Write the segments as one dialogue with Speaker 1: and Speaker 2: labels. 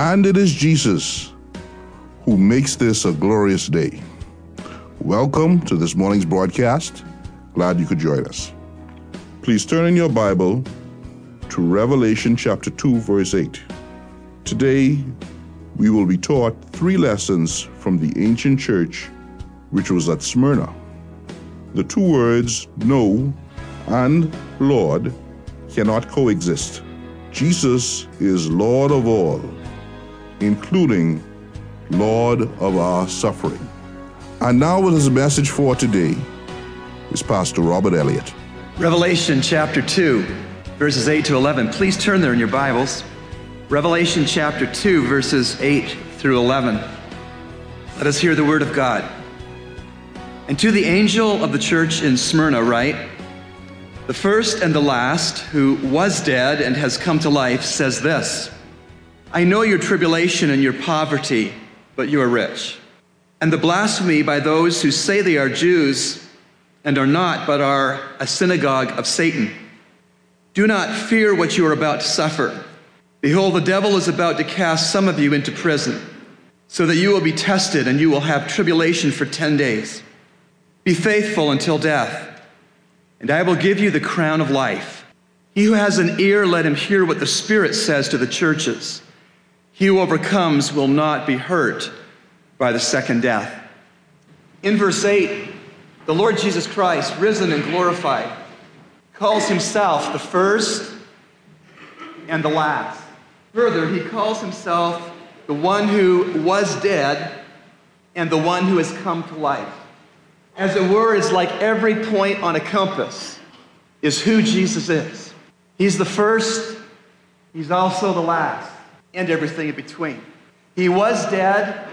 Speaker 1: And it is Jesus who makes this a glorious day. Welcome to this morning's broadcast. Glad you could join us. Please turn in your Bible to Revelation chapter 2, verse 8. Today, we will be taught three lessons from the ancient church which was at Smyrna. The two words no and Lord cannot coexist. Jesus is Lord of all, including Lord of our suffering. And now, with his message for today, is Pastor Robert Elliott.
Speaker 2: Revelation chapter 2, verses 8 to 11. Please turn there in your Bibles. Revelation chapter 2, verses 8 through 11. Let us hear the word of God. And to the angel of the church in Smyrna, write The first and the last, who was dead and has come to life, says this I know your tribulation and your poverty, but you are rich. And the blasphemy by those who say they are Jews and are not, but are a synagogue of Satan. Do not fear what you are about to suffer. Behold, the devil is about to cast some of you into prison, so that you will be tested and you will have tribulation for 10 days. Be faithful until death, and I will give you the crown of life. He who has an ear, let him hear what the Spirit says to the churches. He who overcomes will not be hurt by the second death. In verse 8, the Lord Jesus Christ, risen and glorified, calls himself the first and the last. Further, he calls himself the one who was dead and the one who has come to life as it were, is like every point on a compass, is who Jesus is. He's the first, he's also the last, and everything in between. He was dead,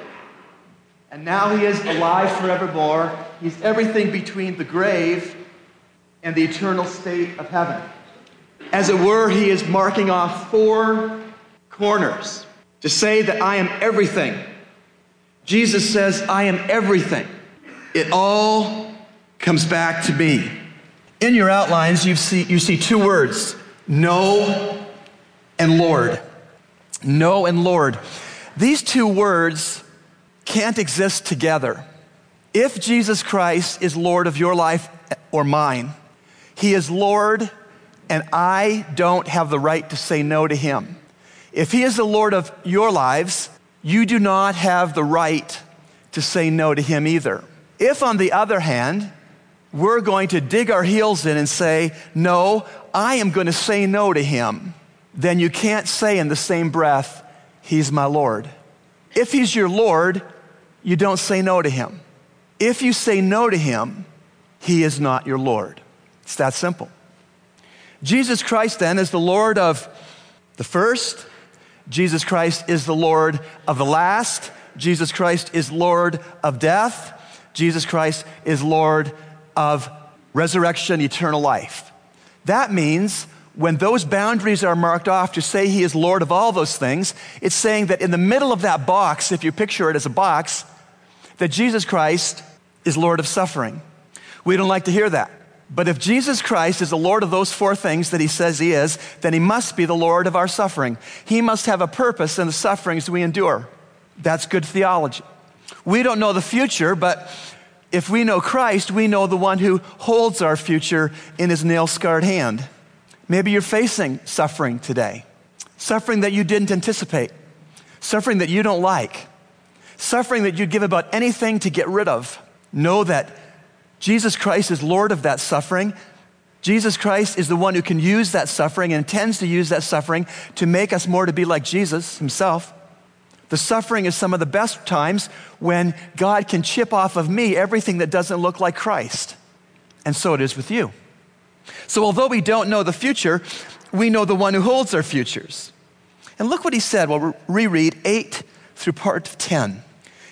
Speaker 2: and now he is alive forevermore. He's everything between the grave and the eternal state of heaven. As it were, he is marking off four corners to say that I am everything. Jesus says, I am everything. It all comes back to me. In your outlines, you see, you see two words no and Lord. No and Lord. These two words can't exist together. If Jesus Christ is Lord of your life or mine, He is Lord, and I don't have the right to say no to Him. If He is the Lord of your lives, you do not have the right to say no to Him either. If, on the other hand, we're going to dig our heels in and say, No, I am going to say no to him, then you can't say in the same breath, He's my Lord. If He's your Lord, you don't say no to him. If you say no to him, He is not your Lord. It's that simple. Jesus Christ, then, is the Lord of the first. Jesus Christ is the Lord of the last. Jesus Christ is Lord of death. Jesus Christ is Lord of resurrection, eternal life. That means when those boundaries are marked off to say he is Lord of all those things, it's saying that in the middle of that box, if you picture it as a box, that Jesus Christ is Lord of suffering. We don't like to hear that. But if Jesus Christ is the Lord of those four things that he says he is, then he must be the Lord of our suffering. He must have a purpose in the sufferings we endure. That's good theology. We don't know the future, but if we know Christ, we know the one who holds our future in his nail scarred hand. Maybe you're facing suffering today, suffering that you didn't anticipate, suffering that you don't like, suffering that you'd give about anything to get rid of. Know that Jesus Christ is Lord of that suffering. Jesus Christ is the one who can use that suffering and intends to use that suffering to make us more to be like Jesus himself. The suffering is some of the best times when God can chip off of me everything that doesn't look like Christ. And so it is with you. So, although we don't know the future, we know the one who holds our futures. And look what he said. We'll reread 8 through part 10.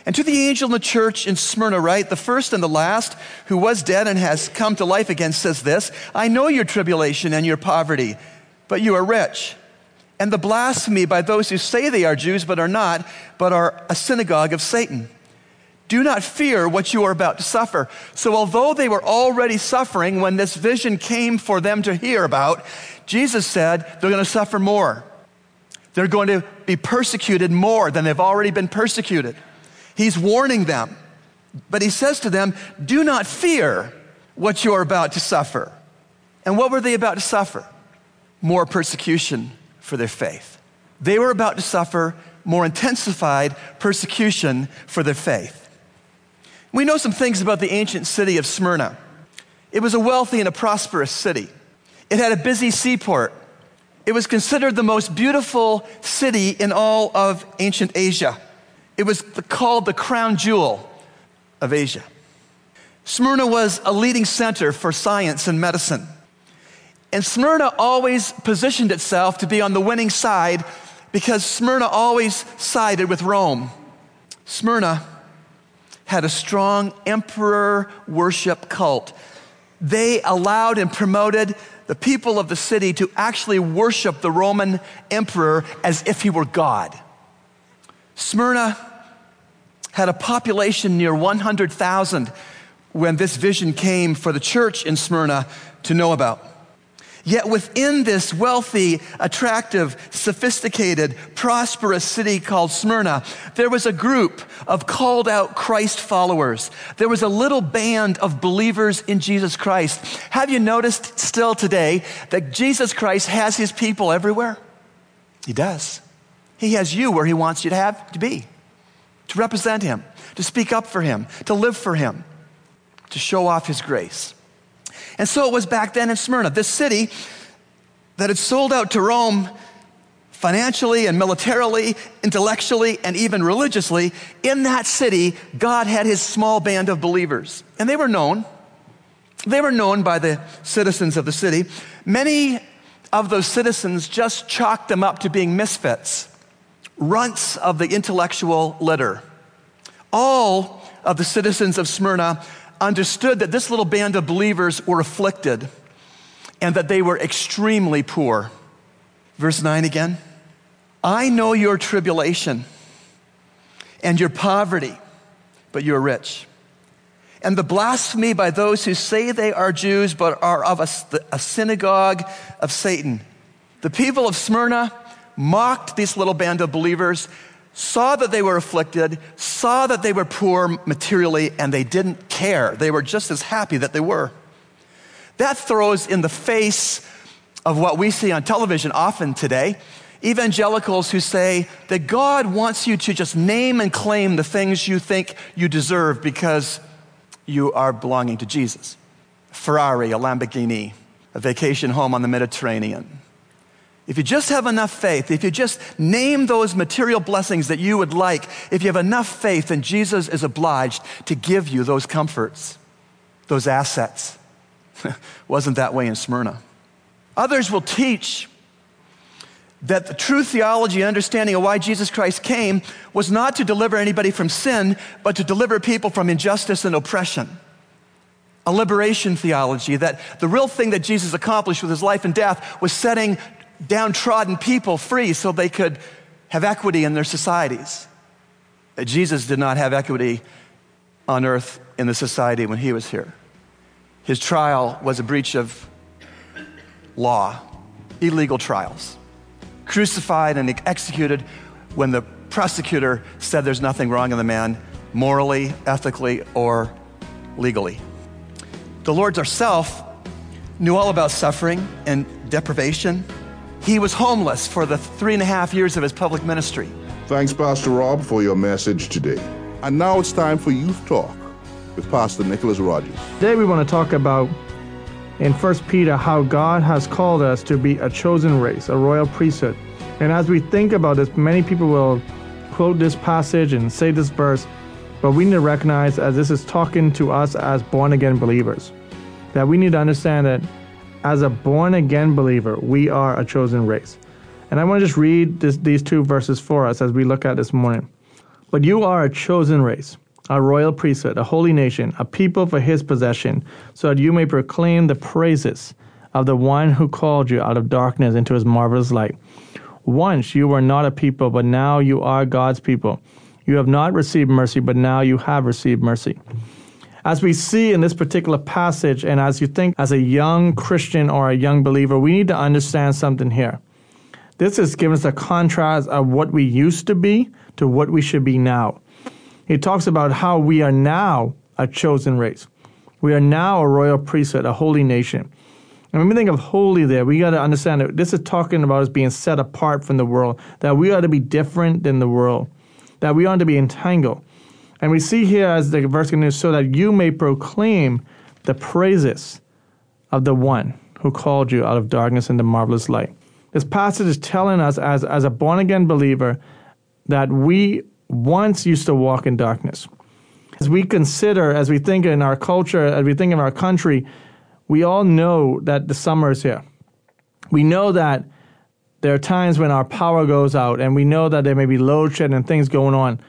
Speaker 2: And to the angel in the church in Smyrna, write, the first and the last, who was dead and has come to life again, says this I know your tribulation and your poverty, but you are rich and the blasphemy by those who say they are Jews but are not, but are a synagogue of Satan. Do not fear what you are about to suffer. So, although they were already suffering when this vision came for them to hear about, Jesus said they're going to suffer more. They're going to be persecuted more than they've already been persecuted. He's warning them. But he says to them, Do not fear what you are about to suffer. And what were they about to suffer? More persecution for their faith. They were about to suffer more intensified persecution for their faith. We know some things about the ancient city of Smyrna. It was a wealthy and a prosperous city. It had a busy seaport. It was considered the most beautiful city in all of ancient Asia. It was called the crown jewel of Asia. Smyrna was a leading center for science and medicine. And Smyrna always positioned itself to be on the winning side because Smyrna always sided with Rome. Smyrna had a strong emperor worship cult. They allowed and promoted the people of the city to actually worship the Roman emperor as if he were God. Smyrna had a population near 100,000 when this vision came for the church in Smyrna to know about. Yet within this wealthy, attractive, sophisticated, prosperous city called Smyrna, there was a group of called out Christ followers. There was a little band of believers in Jesus Christ. Have you noticed still today that Jesus Christ has his people everywhere? He does. He has you where he wants you to have to be to represent Him, to speak up for Him, to live for Him, to show off His grace. And so it was back then in Smyrna, this city that had sold out to Rome financially and militarily, intellectually, and even religiously. In that city, God had His small band of believers, and they were known. They were known by the citizens of the city. Many of those citizens just chalked them up to being misfits runts of the intellectual litter. All of the citizens of Smyrna understood that this little band of believers were afflicted and that they were extremely poor. Verse 9 again. I know your tribulation and your poverty, but you're rich. And the blasphemy by those who say they are Jews but are of a, a synagogue of Satan. The people of Smyrna mocked this little band of believers, saw that they were afflicted, saw that they were poor materially, and they didn't care. They were just as happy that they were. That throws in the face of what we see on television often today evangelicals who say that God wants you to just name and claim the things you think you deserve because you are belonging to Jesus. Ferrari, a Lamborghini, a vacation home on the Mediterranean, if you just have enough faith, if you just name those material blessings that you would like, if you have enough faith, then Jesus is obliged to give you those comforts, those assets. Wasn't that way in Smyrna. Others will teach that the true theology and understanding of why Jesus Christ came was not to deliver anybody from sin, but to deliver people from injustice and oppression. A liberation theology that the real thing that Jesus accomplished with his life and death was setting downtrodden people free so they could have equity in their societies. Jesus did not have equity on earth in the society when he was here. His trial was a breach of law, illegal trials, crucified and executed when the prosecutor said there's nothing wrong in the man, morally, ethically, or legally. The Lord ourself knew all about suffering and deprivation he was homeless for the three and a half years of his public ministry.
Speaker 1: Thanks, Pastor Rob, for your message today. And now it's time for Youth Talk with Pastor Nicholas Rogers.
Speaker 3: Today we want to talk about in 1 Peter how God has called us to be a chosen race, a royal priesthood. And as we think about this, many people will quote this passage and say this verse, but we need to recognize as this is talking to us as born again believers, that we need to understand that as a born again believer, we are a chosen race. And I want to just read this, these two verses for us as we look at this morning. But you are a chosen race, a royal priesthood, a holy nation, a people for his possession, so that you may proclaim the praises of the one who called you out of darkness into his marvelous light. Once you were not a people, but now you are God's people. You have not received mercy, but now you have received mercy. As we see in this particular passage, and as you think as a young Christian or a young believer, we need to understand something here This is giving us a contrast of what we used to be to what we should be now. He talks about how we are now a chosen race. We are now a royal priesthood, a holy nation. And when we think of holy there, we got to understand that this is talking about us being set apart from the world, that we ought to be different than the world, that we ought to be entangled. And we see here as the verse continues, so that you may proclaim the praises of the one who called you out of darkness into marvelous light. This passage is telling us, as, as a born again believer, that we once used to walk in darkness. As we consider, as we think in our culture, as we think in our country, we all know that the summer is here. We know that there are times when our power goes out, and we know that there may be load shedding and things going on.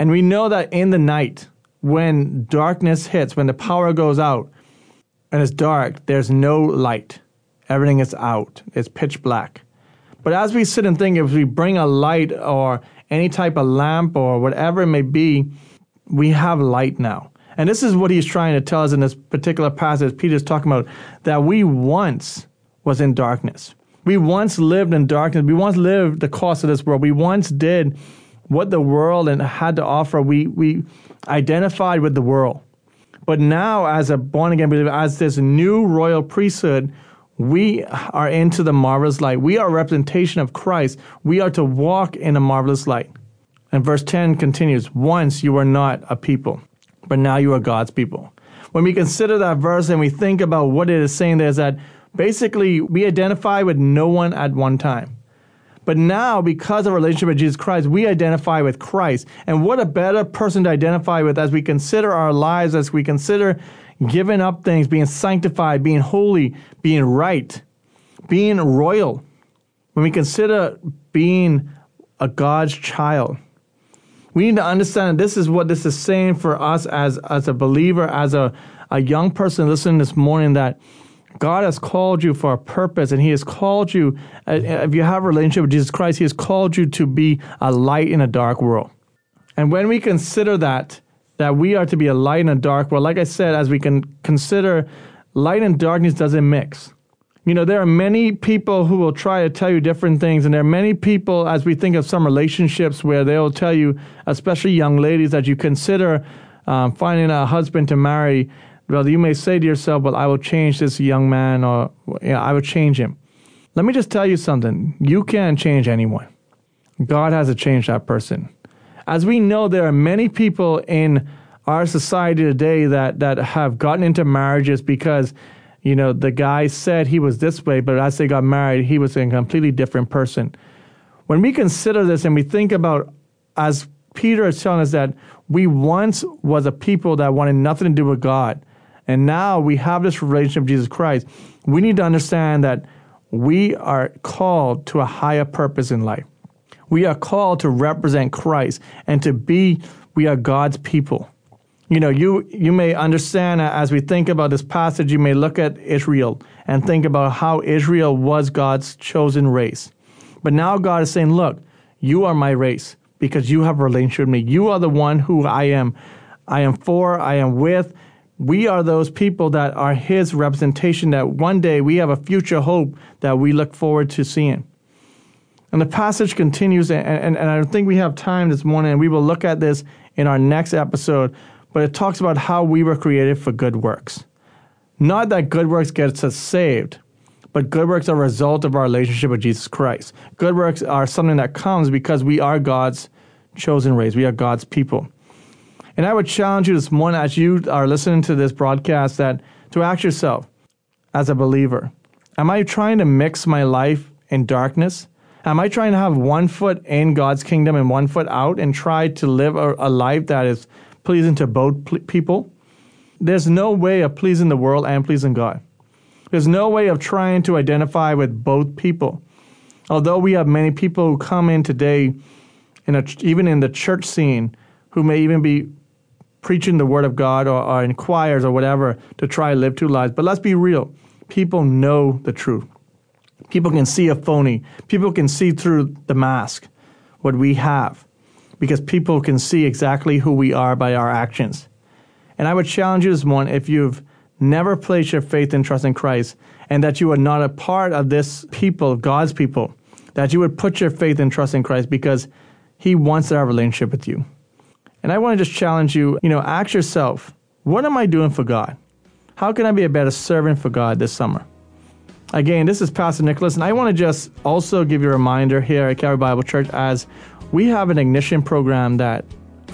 Speaker 3: And we know that in the night, when darkness hits, when the power goes out and it's dark, there's no light. Everything is out, it's pitch black. But as we sit and think, if we bring a light or any type of lamp or whatever it may be, we have light now. And this is what he's trying to tell us in this particular passage. Peter's talking about that we once was in darkness. We once lived in darkness. We once lived the cost of this world. We once did what the world and had to offer. We we identified with the world. But now, as a born again believer, as this new royal priesthood, we are into the marvelous light. We are a representation of Christ. We are to walk in a marvelous light. And verse 10 continues Once you were not a people, but now you are God's people. When we consider that verse and we think about what it is saying there, is that basically we identify with no one at one time. But now, because of our relationship with Jesus Christ, we identify with Christ. And what a better person to identify with as we consider our lives, as we consider giving up things, being sanctified, being holy, being right, being royal. When we consider being a God's child, we need to understand this is what this is saying for us as, as a believer, as a, a young person listening this morning that God has called you for a purpose, and He has called you, uh, if you have a relationship with Jesus Christ, He has called you to be a light in a dark world. And when we consider that, that we are to be a light in a dark world, like I said, as we can consider light and darkness doesn't mix. You know, there are many people who will try to tell you different things, and there are many people, as we think of some relationships, where they'll tell you, especially young ladies, that you consider um, finding a husband to marry. Well, you may say to yourself, "Well, I will change this young man, or you know, I will change him." Let me just tell you something: you can't change anyone. God has to change that person. As we know, there are many people in our society today that that have gotten into marriages because you know, the guy said he was this way, but as they got married, he was a completely different person. When we consider this and we think about, as Peter is telling us that we once was a people that wanted nothing to do with God, and now we have this relationship with Jesus Christ, we need to understand that we are called to a higher purpose in life. We are called to represent Christ and to be, we are God's people you know, you, you may understand as we think about this passage, you may look at Israel and think about how Israel was God's chosen race. But now God is saying, look, you are my race because you have a relationship with me. You are the one who I am. I am for, I am with. We are those people that are his representation that one day we have a future hope that we look forward to seeing. And the passage continues, and, and, and I don't think we have time this morning, and we will look at this in our next episode but it talks about how we were created for good works. Not that good works gets us saved, but good works are a result of our relationship with Jesus Christ. Good works are something that comes because we are God's chosen race, we are God's people. And I would challenge you this morning as you are listening to this broadcast that to ask yourself as a believer, am I trying to mix my life in darkness? Am I trying to have one foot in God's kingdom and one foot out and try to live a, a life that is pleasing to both people. There's no way of pleasing the world and pleasing God. There's no way of trying to identify with both people. Although we have many people who come in today, in a, even in the church scene, who may even be preaching the word of God or, or in choirs or whatever to try live two lives. But let's be real. People know the truth. People can see a phony. People can see through the mask what we have because people can see exactly who we are by our actions. And I would challenge you this morning if you've never placed your faith and trust in Christ and that you are not a part of this people, God's people, that you would put your faith and trust in Christ because He wants to have a relationship with you. And I want to just challenge you, you know, ask yourself, what am I doing for God? How can I be a better servant for God this summer? Again, this is Pastor Nicholas, and I want to just also give you a reminder here at Calvary Bible Church as we have an ignition program that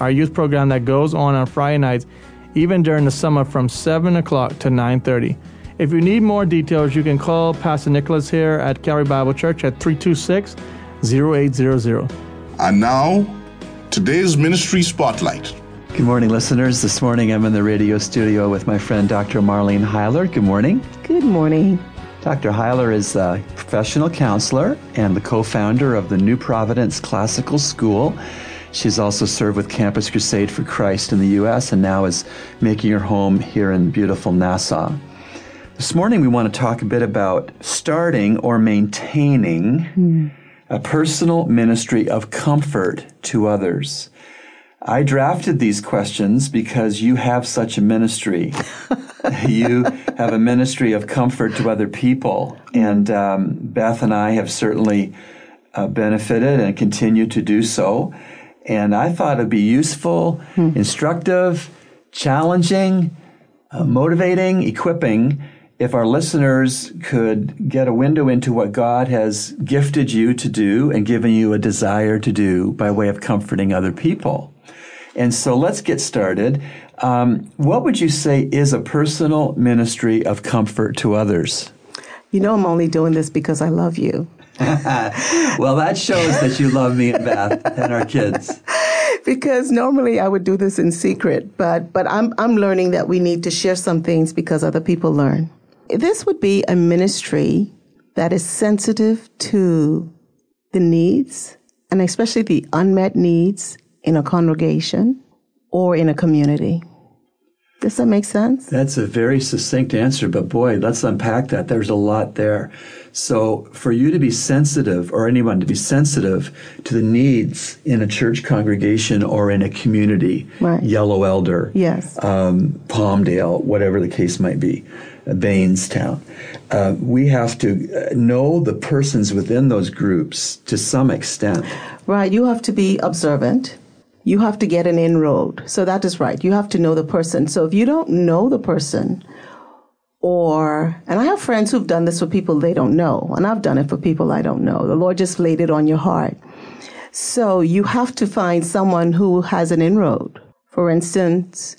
Speaker 3: our youth program that goes on on Friday nights, even during the summer from 7 o'clock to 9.30. If you need more details, you can call Pastor Nicholas here at Calvary Bible Church at 326 0800.
Speaker 1: And now, today's ministry spotlight.
Speaker 4: Good morning, listeners. This morning I'm in the radio studio with my friend Dr. Marlene Heiler. Good morning.
Speaker 5: Good morning.
Speaker 4: Dr. Heiler is a professional counselor and the co founder of the New Providence Classical School. She's also served with Campus Crusade for Christ in the U.S. and now is making her home here in beautiful Nassau. This morning, we want to talk a bit about starting or maintaining mm. A personal ministry of comfort to others. I drafted these questions because you have such a ministry. you have a ministry of comfort to other people. And um, Beth and I have certainly uh, benefited and continue to do so. And I thought it'd be useful, hmm. instructive, challenging, uh, motivating, equipping if our listeners could get a window into what God has gifted you to do and given you a desire to do by way of comforting other people. And so let's get started. Um, what would you say is a personal ministry of comfort to others?
Speaker 5: You know, I'm only doing this because I love you.
Speaker 4: well, that shows that you love me and Beth and our kids.
Speaker 5: because normally I would do this in secret, but but I'm I'm learning that we need to share some things because other people learn. This would be a ministry that is sensitive to the needs and especially the unmet needs in a congregation or in a community. Does that make sense?
Speaker 4: That's a very succinct answer, but boy, let's unpack that. There's a lot there. So, for you to be sensitive, or anyone to be sensitive to the needs in a church congregation or in a community, right. Yellow Elder,
Speaker 5: yes,
Speaker 4: um, Palmdale, whatever the case might be, Bainstown. Uh, we have to uh, know the persons within those groups to some extent.
Speaker 5: Right. You have to be observant. You have to get an inroad. So that is right. You have to know the person. So if you don't know the person, or, and I have friends who've done this for people they don't know, and I've done it for people I don't know. The Lord just laid it on your heart. So you have to find someone who has an inroad. For instance,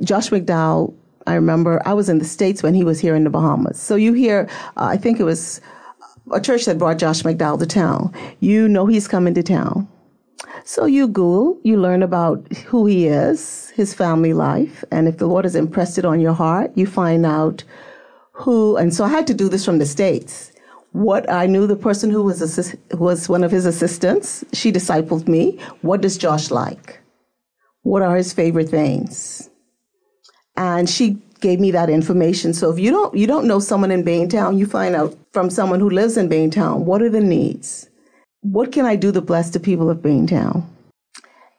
Speaker 5: Josh McDowell I remember I was in the States when he was here in the Bahamas. So you hear, uh, I think it was a church that brought Josh McDowell to town. You know he's coming to town. So you Google, you learn about who he is, his family life, and if the Lord has impressed it on your heart, you find out who. And so I had to do this from the States. What I knew the person who was assist, was one of his assistants. She discipled me. What does Josh like? What are his favorite things? And she gave me that information. So if you don't you don't know someone in Baintown, you find out from someone who lives in Baintown what are the needs. What can I do to bless the people of Baintown?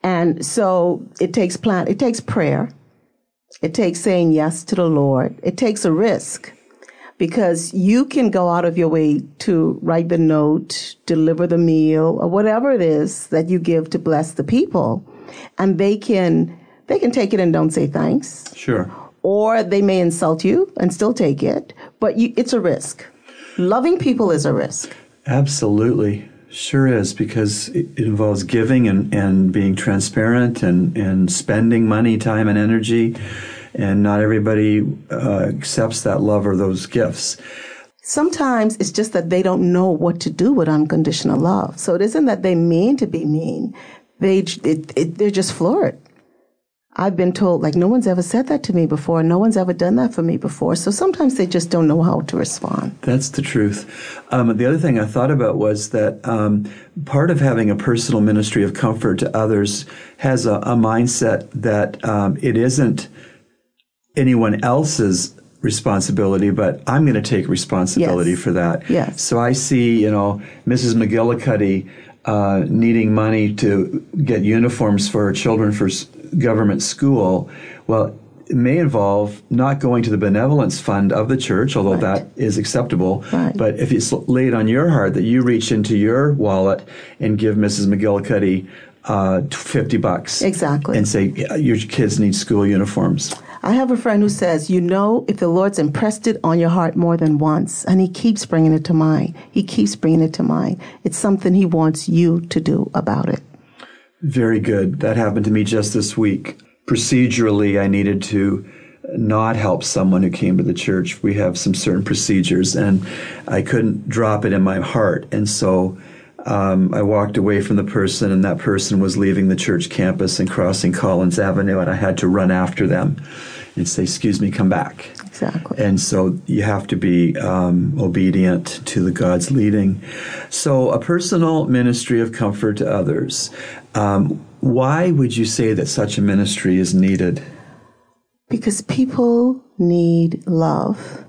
Speaker 5: And so it takes plan. It takes prayer. It takes saying yes to the Lord. It takes a risk because you can go out of your way to write the note, deliver the meal, or whatever it is that you give to bless the people, and they can they can take it and don't say thanks.
Speaker 4: Sure.
Speaker 5: Or they may insult you and still take it, but you, it's a risk. Loving people is a risk.
Speaker 4: Absolutely. Sure is, because it involves giving and, and being transparent and, and spending money, time, and energy. And not everybody uh, accepts that love or those gifts.
Speaker 5: Sometimes it's just that they don't know what to do with unconditional love. So it isn't that they mean to be mean. They, it, it, they're just floored. I've been told, like, no one's ever said that to me before. No one's ever done that for me before. So sometimes they just don't know how to respond.
Speaker 4: That's the truth. Um, the other thing I thought about was that um, part of having a personal ministry of comfort to others has a, a mindset that um, it isn't anyone else's responsibility, but I'm going to take responsibility
Speaker 5: yes.
Speaker 4: for that.
Speaker 5: Yes.
Speaker 4: So I see, you know, Mrs. McGillicuddy uh, needing money to get uniforms for her children for government school, well, it may involve not going to the benevolence fund of the church, although that is acceptable.
Speaker 5: Right.
Speaker 4: But if it's laid on your heart that you reach into your wallet and give Mrs. McGillicuddy uh, 50 bucks.
Speaker 5: Exactly.
Speaker 4: And say, "Yeah, your kids need school uniforms.
Speaker 5: I have a friend who says, you know, if the Lord's impressed it on your heart more than once, and He keeps bringing it to mind, He keeps bringing it to mind, it's something He wants you to do about it.
Speaker 4: Very good. That happened to me just this week. Procedurally, I needed to not help someone who came to the church. We have some certain procedures, and I couldn't drop it in my heart. And so um, I walked away from the person, and that person was leaving the church campus and crossing Collins Avenue, and I had to run after them and say, Excuse me, come back.
Speaker 5: Exactly.
Speaker 4: And so you have to be um, obedient to the God's leading. So, a personal ministry of comfort to others. Um, why would you say that such a ministry is needed?
Speaker 5: Because people need love.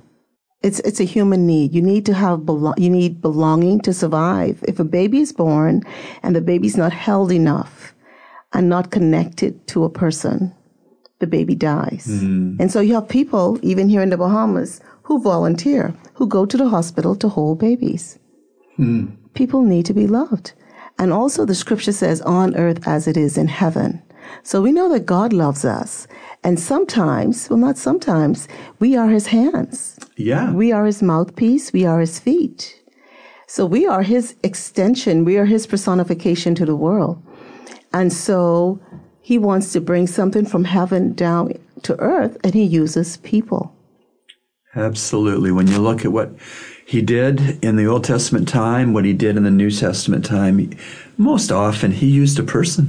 Speaker 5: It's it's a human need. You need to have belo- you need belonging to survive. If a baby is born and the baby's not held enough and not connected to a person, the baby dies. Mm. And so you have people even here in the Bahamas who volunteer, who go to the hospital to hold babies. Mm. People need to be loved. And also the scripture says on earth as it is in heaven. So we know that God loves us. And sometimes, well, not sometimes, we are his hands.
Speaker 4: Yeah.
Speaker 5: We are his mouthpiece. We are his feet. So we are his extension. We are his personification to the world. And so he wants to bring something from heaven down to earth, and he uses people.
Speaker 4: Absolutely. When you look at what he did in the Old Testament time, what he did in the New Testament time, he- most often he used a person.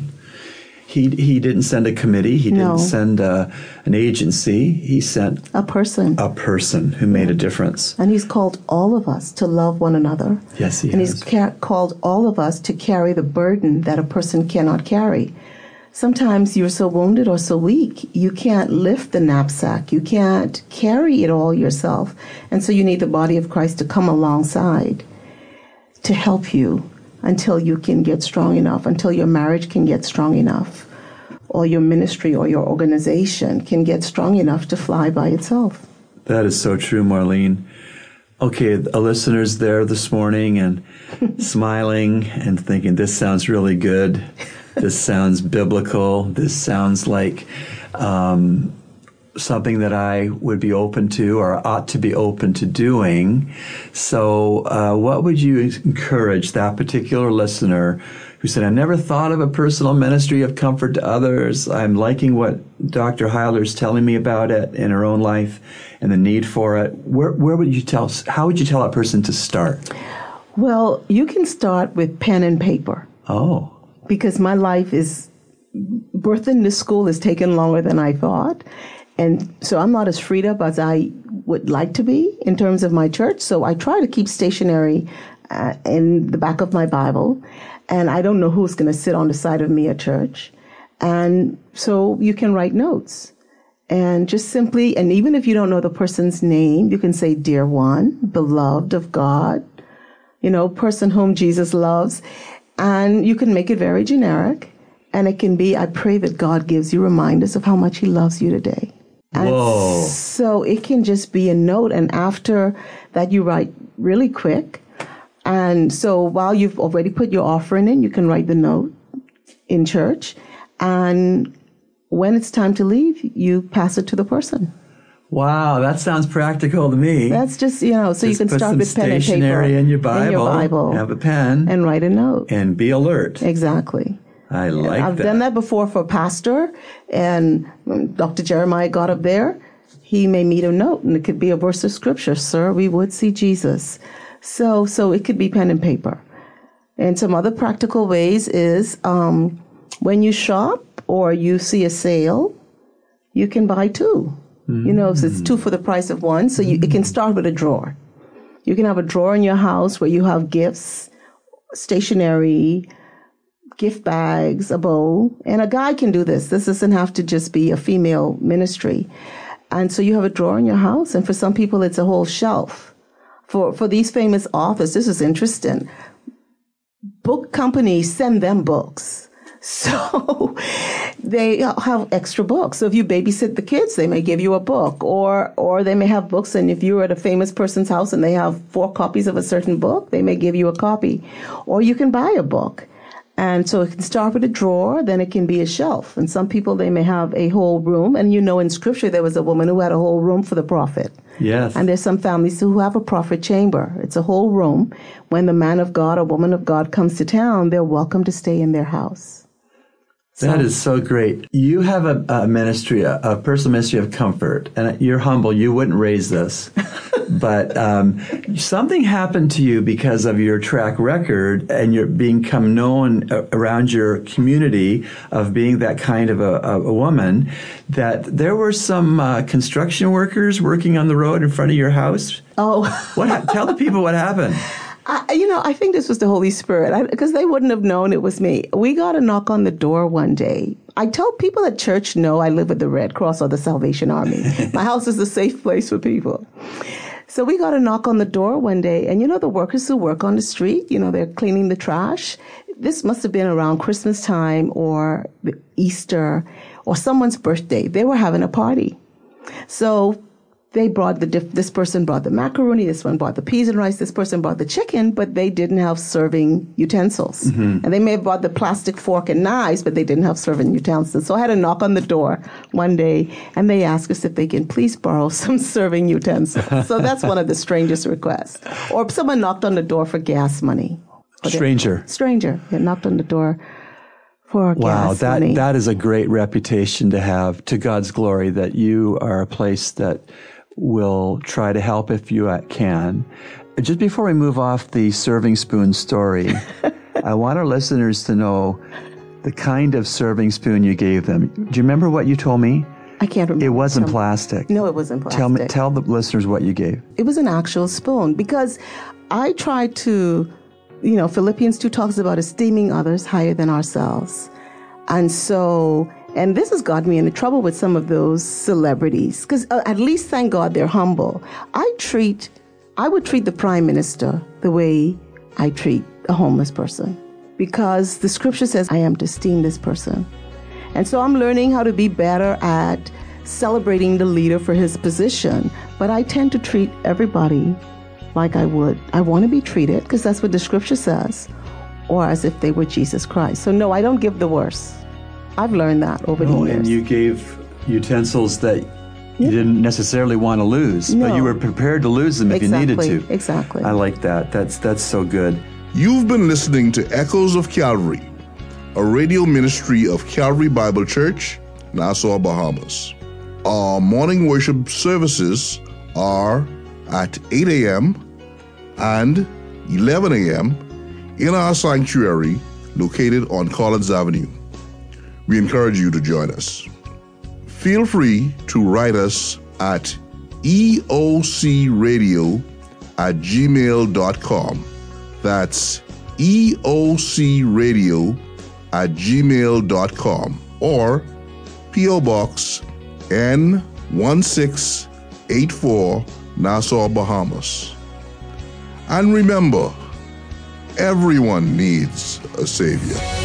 Speaker 4: He, he didn't send a committee. He
Speaker 5: No.
Speaker 4: didn't send uh an agency. He sent
Speaker 5: A person.
Speaker 4: a person who made a difference.
Speaker 5: And he's called all of us to love one another.
Speaker 4: Yes, he is.
Speaker 5: and
Speaker 4: has.
Speaker 5: he's ca- called all of us to carry the burden that a person cannot carry. Sometimes you're so wounded or so weak, you can't lift the knapsack. You can't carry it all yourself. And so you need the body of Christ to come alongside to help you until you can get strong enough, until your marriage can get strong enough, or your ministry or your organization can get strong enough to fly by itself.
Speaker 4: That is so true, Marlene. Okay, a listener's there this morning and smiling and thinking, this sounds really good. This sounds biblical. This sounds like um, something that I would be open to or ought to be open to doing. So, uh, what would you encourage that particular listener who said, I never thought of a personal ministry of comfort to others. I'm liking what Dr. Heiler's telling me about it in her own life and the need for it. Where, where would you tell, how would you tell a person to start?
Speaker 5: Well, you can start with pen and paper
Speaker 4: Oh,
Speaker 5: because my life is birthing this school has taken longer than I thought. And so I'm not as freed up as I would like to be in terms of my church. So I try to keep stationery uh, in the back of my Bible. And I don't know who's going to sit on the side of me at church. And so you can write notes. And just simply, and even if you don't know the person's name, you can say, Dear one, beloved of God, you know, person whom Jesus loves. And you can make it very generic. And it can be, I pray that God gives you reminders of how much He loves you today. And
Speaker 4: Whoa.
Speaker 5: so it can just be a note. And after that, you write really quick. And so while you've already put your offering in, you can write the note in church. And when it's time to leave, you pass it to the person.
Speaker 4: Wow, that sounds practical to me.
Speaker 5: That's just, you know, so you can start with pen and paper.
Speaker 4: in your Bible,
Speaker 5: in your Bible
Speaker 4: have a pen,
Speaker 5: and write a note.
Speaker 4: and be alert.
Speaker 5: Exactly.
Speaker 4: I like that.
Speaker 5: I've
Speaker 4: that.
Speaker 5: done that before for a pastor, and Dr. Jeremiah got up there. He may meet a note, and it could be a verse of scripture. Sir, we would see Jesus. So, so it could be pen and paper. And some other practical ways is um, when you shop or you see a sale, you can buy two. You know, so it's two for the price of one. So you, it can start with a drawer. You can have a drawer in your house where you have gifts, stationery, gift bags, a bowl, and a guy can do this. This doesn't have to just be a female ministry. And so you have a drawer in your house, and for some people, it's a whole shelf. For for these famous authors, this is interesting. Book companies send them books. So they have extra books. So if you babysit the kids, they may give you a book, or or they may have books. And if you're at a famous person's house and they have four copies of a certain book, they may give you a copy, or you can buy a book. And so it can start with a drawer, then it can be a shelf. And some people, they may have a whole room. And you know, in scripture, there was a woman who had a whole room for the prophet.
Speaker 4: Yes.
Speaker 5: And there's some families who have a prophet chamber. It's a whole room. When the man of God or woman of God comes to town, they're welcome to stay in their house.
Speaker 4: That is so great. You have a, a ministry, a, a, personal ministry of comfort, and you're humble. You wouldn't raise this, but um, something happened to you because of your track record and your become known around your community of being that kind of a, a woman. That there were some uh, construction workers working on the road in front of your house.
Speaker 5: Oh,
Speaker 4: what? Tell the people what happened.
Speaker 5: I, you know, I think this was the Holy Spirit because they wouldn't have known it was me. We got a knock on the door one day. I tell people at church, no, I live with the Red Cross or the Salvation Army. My house is a safe place for people. So we got a knock on the door one day, and you know, the workers who work on the street, you know, they're cleaning the trash. This must have been around Christmas time or Easter or someone's birthday. They were having a party. So they brought the diff- this person brought the macaroni, this one brought the peas and rice, this person brought the chicken, but they didn't have serving utensils. Mm-hmm. And they may have brought the plastic fork and knives, but they didn't have serving utensils. So I had a knock on the door one day, and they asked us if they can please borrow some serving utensils. so that's one of the strangest requests. Or someone knocked on the door for gas money.
Speaker 4: Stranger.
Speaker 5: stranger. They knocked on the door for gas money.
Speaker 4: wow, that
Speaker 5: money.
Speaker 4: that is a great reputation to have to God's glory that you are a place that will try to help if you uh, can. Just before we move off the serving spoon story, I want our listeners to know the kind of serving spoon you gave them. Do you remember what you told me?
Speaker 5: I can't remember.
Speaker 4: It wasn't plastic.
Speaker 5: No, it wasn't plastic.
Speaker 4: Tell me, tell the listeners what you gave.
Speaker 5: It was an actual spoon because I tried to, you know, Philippians 2 talks about esteeming others higher than ourselves. And so and this has got me into trouble with some of those celebrities because uh, at least thank God they're humble. I treat, I would treat the prime minister the way I treat a homeless person because the scripture says I am to esteem this person. And so I'm learning how to be better at celebrating the leader for his position. But I tend to treat everybody like I would. I want to be treated because that's what the scripture says, or as if they were Jesus Christ. So no, I don't give the worst. I've learned that over
Speaker 4: no,
Speaker 5: the oh, years.
Speaker 4: And you gave utensils that you didn't necessarily want to lose,
Speaker 5: no.
Speaker 4: but you were prepared to lose them if
Speaker 5: exactly,
Speaker 4: you needed to.
Speaker 5: Exactly.
Speaker 4: I like that. That's that's so good.
Speaker 1: You've been listening to Echoes of Calvary, a radio ministry of Calvary Bible Church, Nassau, Bahamas. Our morning worship services are at 8 a.m. and 11 a.m. in our sanctuary located on Collins Avenue we encourage you to join us. Feel free to write us at eocradio at gmail.com. That's eocradio at gmail.com or P.O. Box N1684 Nassau, Bahamas. And remember, everyone needs a Savior.